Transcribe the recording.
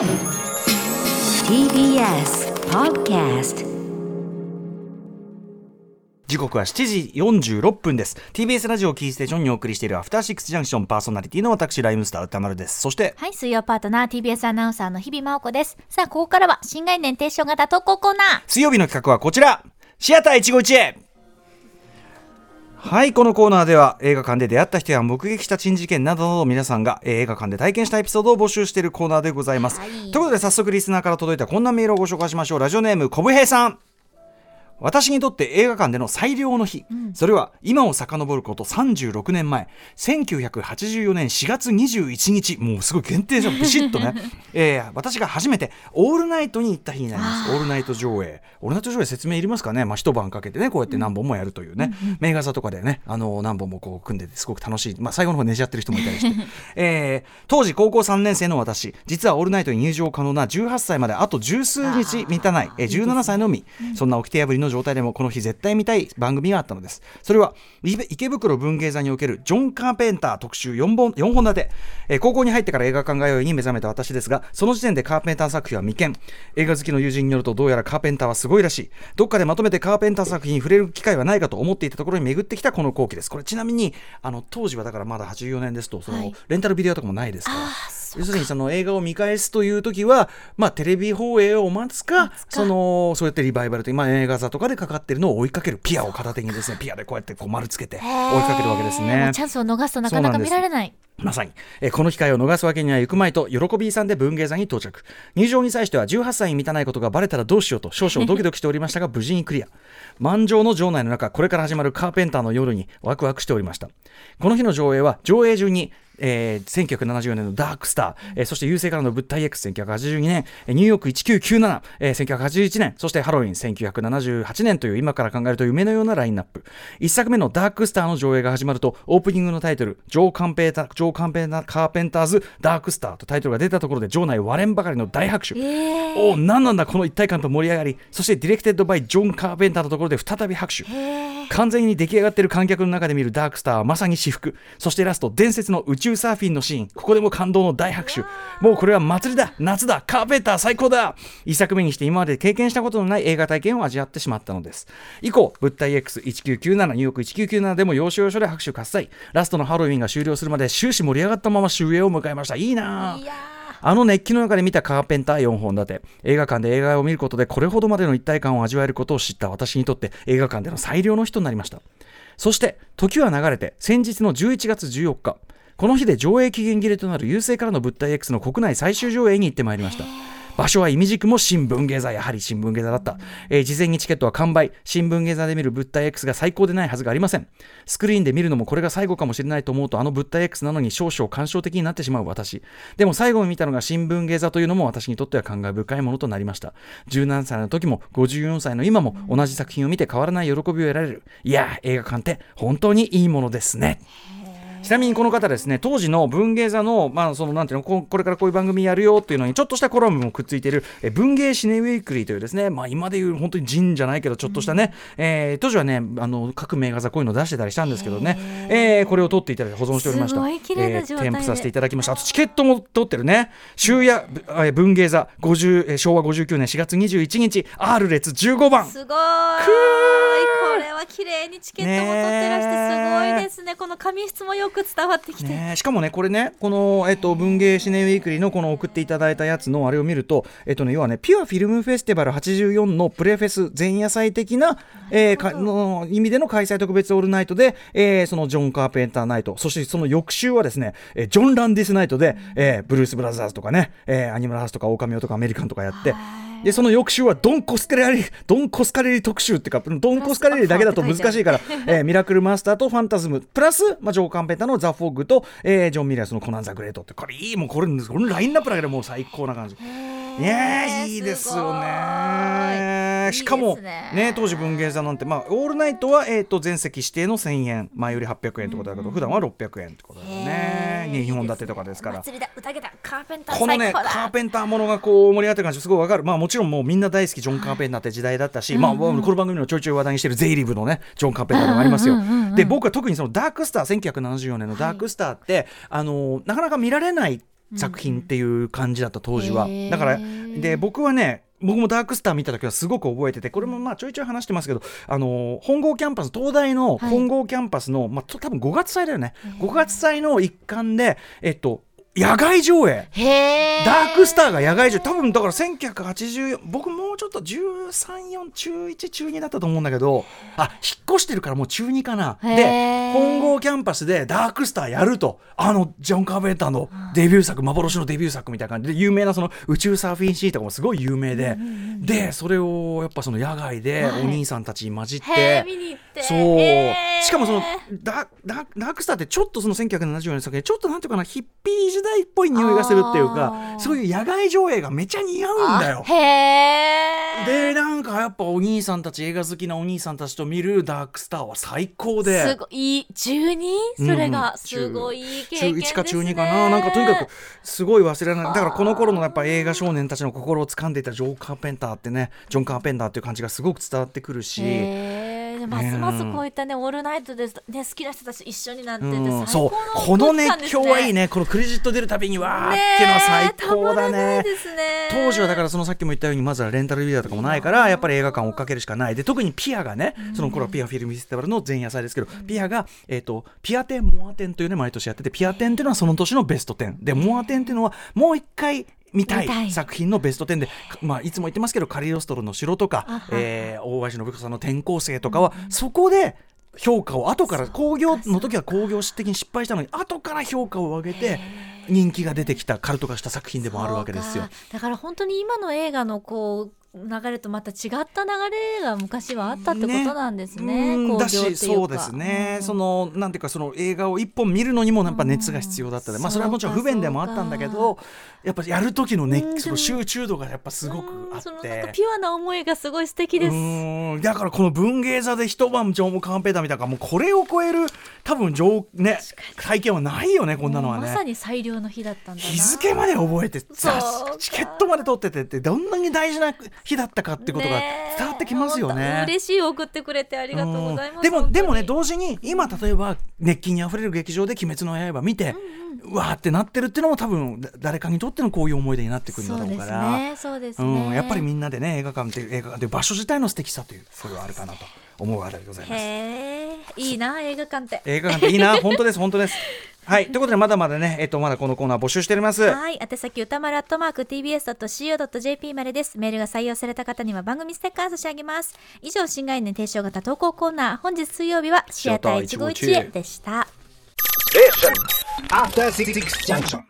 TBS Podcast 時刻は7時46分です TBS ラジオキーステーションにお送りしているアフターシックスジャンクションパーソナリティの私ライムスター歌丸ですそしてはい、水曜パートナー TBS アナウンサーの日々真央子です。さあ、ここからは新概念提唱型投稿コーナー。水曜日の企画はこちらシアター一期一会はいこのコーナーでは映画館で出会った人や目撃した珍事件などの皆さんがえー映画館で体験したエピソードを募集しているコーナーでございます、はい。ということで早速リスナーから届いたこんなメールをご紹介しましょう。ラジオネームこぶへいさん私にとって映画館での最良の日、それは今を遡ること36年前。1984年4月21日。もうすごい限定じゃん。ビシッとね、えー私が初めてオールナイトに行った日になります。オールナイト上映。オールナイト上映説明いりますかね、まあ、一晩かけてねこうやって何本もやるというね、名画座とかでねあの何本もこう組んでてすごく楽しい、まあ、最後の方寝ちゃってる人もいたりして、えー当時高校3年生の私。実はオールナイトに入場可能な18歳まであと十数日満たない、えー17歳のみ、そんな掟破りの状態でもこの日絶対見たい番組があったのです。それはい池袋文芸座におけるジョン・カーペンター特集4本 ,4 本立て、えー高校に入ってから映画館通いに目覚めた私ですがその時点でカーペンター作品は未見。映画好きの友人によるとどうやらカーペンターはすごいらしい。どっかでまとめてカーペンター作品に触れる機会はないかと思っていたところに巡ってきたこの後期です。これちなみにあの当時はだからまだ84年ですとその、はい。レンタルビデオとかもないですから要するにその映画を見返すという時は、まあ、テレビ放映を待つかそのそうやってリバイバルという、まあ、映画座とかでかかってるのを追いかけるピアを片手にですねピアでこうやってこう丸つけて追いかけるわけですもねう。チャンスを逃すとなかなか見られない。まさに、えこの機会を逃すわけにはいくまいと喜びさんで文芸座に到着。入場に際しては18歳に満たないことがバレたらどうしようと少々ドキドキしておりましたが 無事にクリア。満場の場内の中これから始まるカーペンターの夜にワクワクしておりました。この日の上映は上映順にえー1974年のダークスター、えーそして優勢からの物体 X1982 年、えニューヨーク1997、えー1981年、そしてハロウィン1978年という今から考えると夢のようなラインナップ。一作目のダークスターの上映が始まると、オープニングのタイトル、ジョー・カンペータジョカンペータカーペンターズ・ダークスターとタイトルが出たところで場内割れんばかりの大拍手。えー、おお、何なんだこの一体感と盛り上がり、そしてディレクテッドバイジョン・カーペンターのところで再び拍手。完全に出来上がっている観客の中で見るダークスターはまさに至福。そしてラスト伝説の宇宙サーフィンのシーン。ここでも感動の大拍手。もうこれは祭りだ。夏だ。カーペンター最高だ。一作目にして今まで経験したことのない映画体験を味わってしまったのです。以降物体 X1997 ニューヨーク1997でも要所要所で拍手喝采。ラストのハロウィンが終了するまで終始盛り上がったまま終映を迎えました。いいなあ。いやあの熱気の中で見たカーペンター4本立て。映画館で映画を見ることでこれほどまでの一体感を味わえることを知った私にとって映画館での最良の日となりました。そして時は流れて先日の11月14日この日で上映期限切れとなる優勢からの物体 X の国内最終上映に行ってまいりました。場所は意味軸も新聞芸座。やはり新聞芸座だった、えー事前にチケットは完売。新聞芸座で見る物体 X が最高でないはずがありません。スクリーンで見るのもこれが最後かもしれないと思うとあの物体 X なのに少々感傷的になってしまう私。でも最後に見たのが新聞芸座というのも私にとっては感慨深いものとなりました。17歳の時も54歳の今も同じ作品を見て変わらない喜びを得られる。いや映画館って本当にいいものですね。ちなみにこの方ですね当時の文芸座の,、まあそのなんていうのここれからこういう番組やるよっていうのにちょっとしたコラムもくっついているえ文芸シネウィークリーというですね、まあ、今でいう本当に人じゃないけどちょっとしたね、えー当時はねあの各名画座こういうの出してたりしたんですけどね、えーこれを取っていただいて保存しておりました。すごい綺麗な状態で。添付させていただきました。あとチケットも取ってるね。終夜文芸座50えー昭和59年4月21日 R 列15番。ーすごい。これは綺麗にチケットも取ってらしてすごいですね。この紙質もよく伝わってきて、ねえ。しかもねこれねこの、えっと、文芸シネウィークリーのこの送っていただいたやつのあれを見ると、えっとね、要はねピュアフィルムフェスティバル84のプレフェス前夜祭的な、えーかの意味での開催特別オールナイトで、えーそのジョン・カーペンターナイトそしてその翌週はですね、えージョン・ランディスナイトで、えーブルース・ブラザーズとかね、えーアニマルハウスとかオオカミオとかアメリカンとかやって。でその翌週はドンコスカレリドンコスカレリ特集っていうかドンコスカレリだけだと難しいから、えーミラクルマスターとファンタズムプラス、まあ、ジョー・カンペンタのザ・フォッグと、えージョン・ミラースのコナン・ザ・グレートってこれいいもうこれこのラインナップだけでもう最高な感じ。ねえいいですよね。しかもねね当時文芸座なんてまあオールナイトはえっ、と全席指定の1000円前より800円ってことだけど、普段は600円ってことだよね。2本立てとかですから。このねカーペンターものがこう盛り上がってる感じすごいわかる。まあもちろんもうみんな大好きジョン・カーペンターって時代だったし、まあこの番組のちょいちょい話題にしてるゼイリブのねジョン・カーペンターでもありますよ、で僕は特にそのダークスター1974年のダークスターって、あのなかなか見られない作品っていう感じだった当時は、だからで僕はね僕もダークスター見た時はすごく覚えててこれもまあちょいちょい話してますけど、あのー本郷キャンパス東大のはい。本郷キャンパスの、まあと多分5月祭だよね。5月祭の一環でえっと野外上映。ダークスターが野外上多分だから1984僕もうちょっと134中1中2だったと思うんだけどあ引っ越してるからもう中2かな。へでー本郷キャンパスでダークスターやるとあのジョン・カーペンターのデビュー作幻のデビュー作みたいな感じで有名なその宇宙サーフィンシーンとかもすごい有名で。でそれをやっぱその野外ではい。お兄さんたちに混じってて。そう。しかもそのダダダークスターってちょっとその1974年作でちょっとなんていうかなヒッピー時代っぽい匂いがするっていうあかー。そういう野外上映がめちゃ似合うんだよ。あ。へえでなんかやっぱお兄さんたち映画好きなお兄さんたちと見るダークスターは最高で。すごいいい 12? それがすごいいい経中験ですね。1か中2かな？なんかとにかくすごい忘れられない。だからこの頃のやっぱ映画少年たちの心を掴んでいたジョー・カーペンターってねジョン・カーペンターっていう感じがすごく伝わってくるし。ますますこういったねオールナイトで、ね、好きな人たち一緒になってて、うん、最そう。高この熱狂はいいね。このクレジット出るたびにわーってのは最高だね。ですね。当時はだからそのさっきも言ったようにまずはレンタルビデオとかもないからやっぱり映画館を追っかけるしかない。で特にピアがねその頃はピアフィルムフェスティバルの前夜祭ですけど、ピアが、えー、とピア展モア展というね毎年やっててピア展っていうのはその年のベスト10でモア展っていうのはもう一回見たい作品のベスト10で、まあ、いつも言ってますけどカリオストロの城とかえー大橋信彦さんの転校生とかは、そこで評価を後から興行の時は興行的に失敗したのに後から評価を上げて人気が出てきたカルト化した作品でもあるわけですよ。だから本当に今の映画のこう流れとまた違った流れが昔はあったってことなんですね。うんだしそうですね、うんそのなんていうかその映画を一本見るのにもやっぱ熱が必要だったので、まあ、それはもちろん不便でもあったんだけどやっぱやる時のうん熱その集中度がやっぱすごくあってか。ピュアな思いがすごい素敵です。うんだからこの文芸座で一晩ジョーモ・カンペーターみたいなもうこれを超える多分上ね体験はないよねこんなのはねまさに最良の日だったんだな。日付まで覚えてチケットまで取っててってどんなに大事な日だったかってことが伝わってきますよね。嬉しい送ってくれてありがとうございます。うんでもでもね同時に今例えば熱気にあふれる劇場で「鬼滅の刃」見て、うわーってなってるっていうのも多分だ誰かにとってのこういう思い出になってくるんだろうから。そうですね。そう。ん、やっぱりみんなでね映画館っていう映画館で場所自体の素敵さというそれはあるかなと思うあれでございます。いいな映画館って。映画館っていいな本当です本当です。はいということでまだまだねえっとまだこのコーナー募集しております。はい、宛先歌丸アットマーク tbs.co.jp までです。メールが採用された方には番組ステッカー差し上げます。以上、新概念提唱型投稿コーナー、本日水曜日はシアター151へでした。After Six Junction.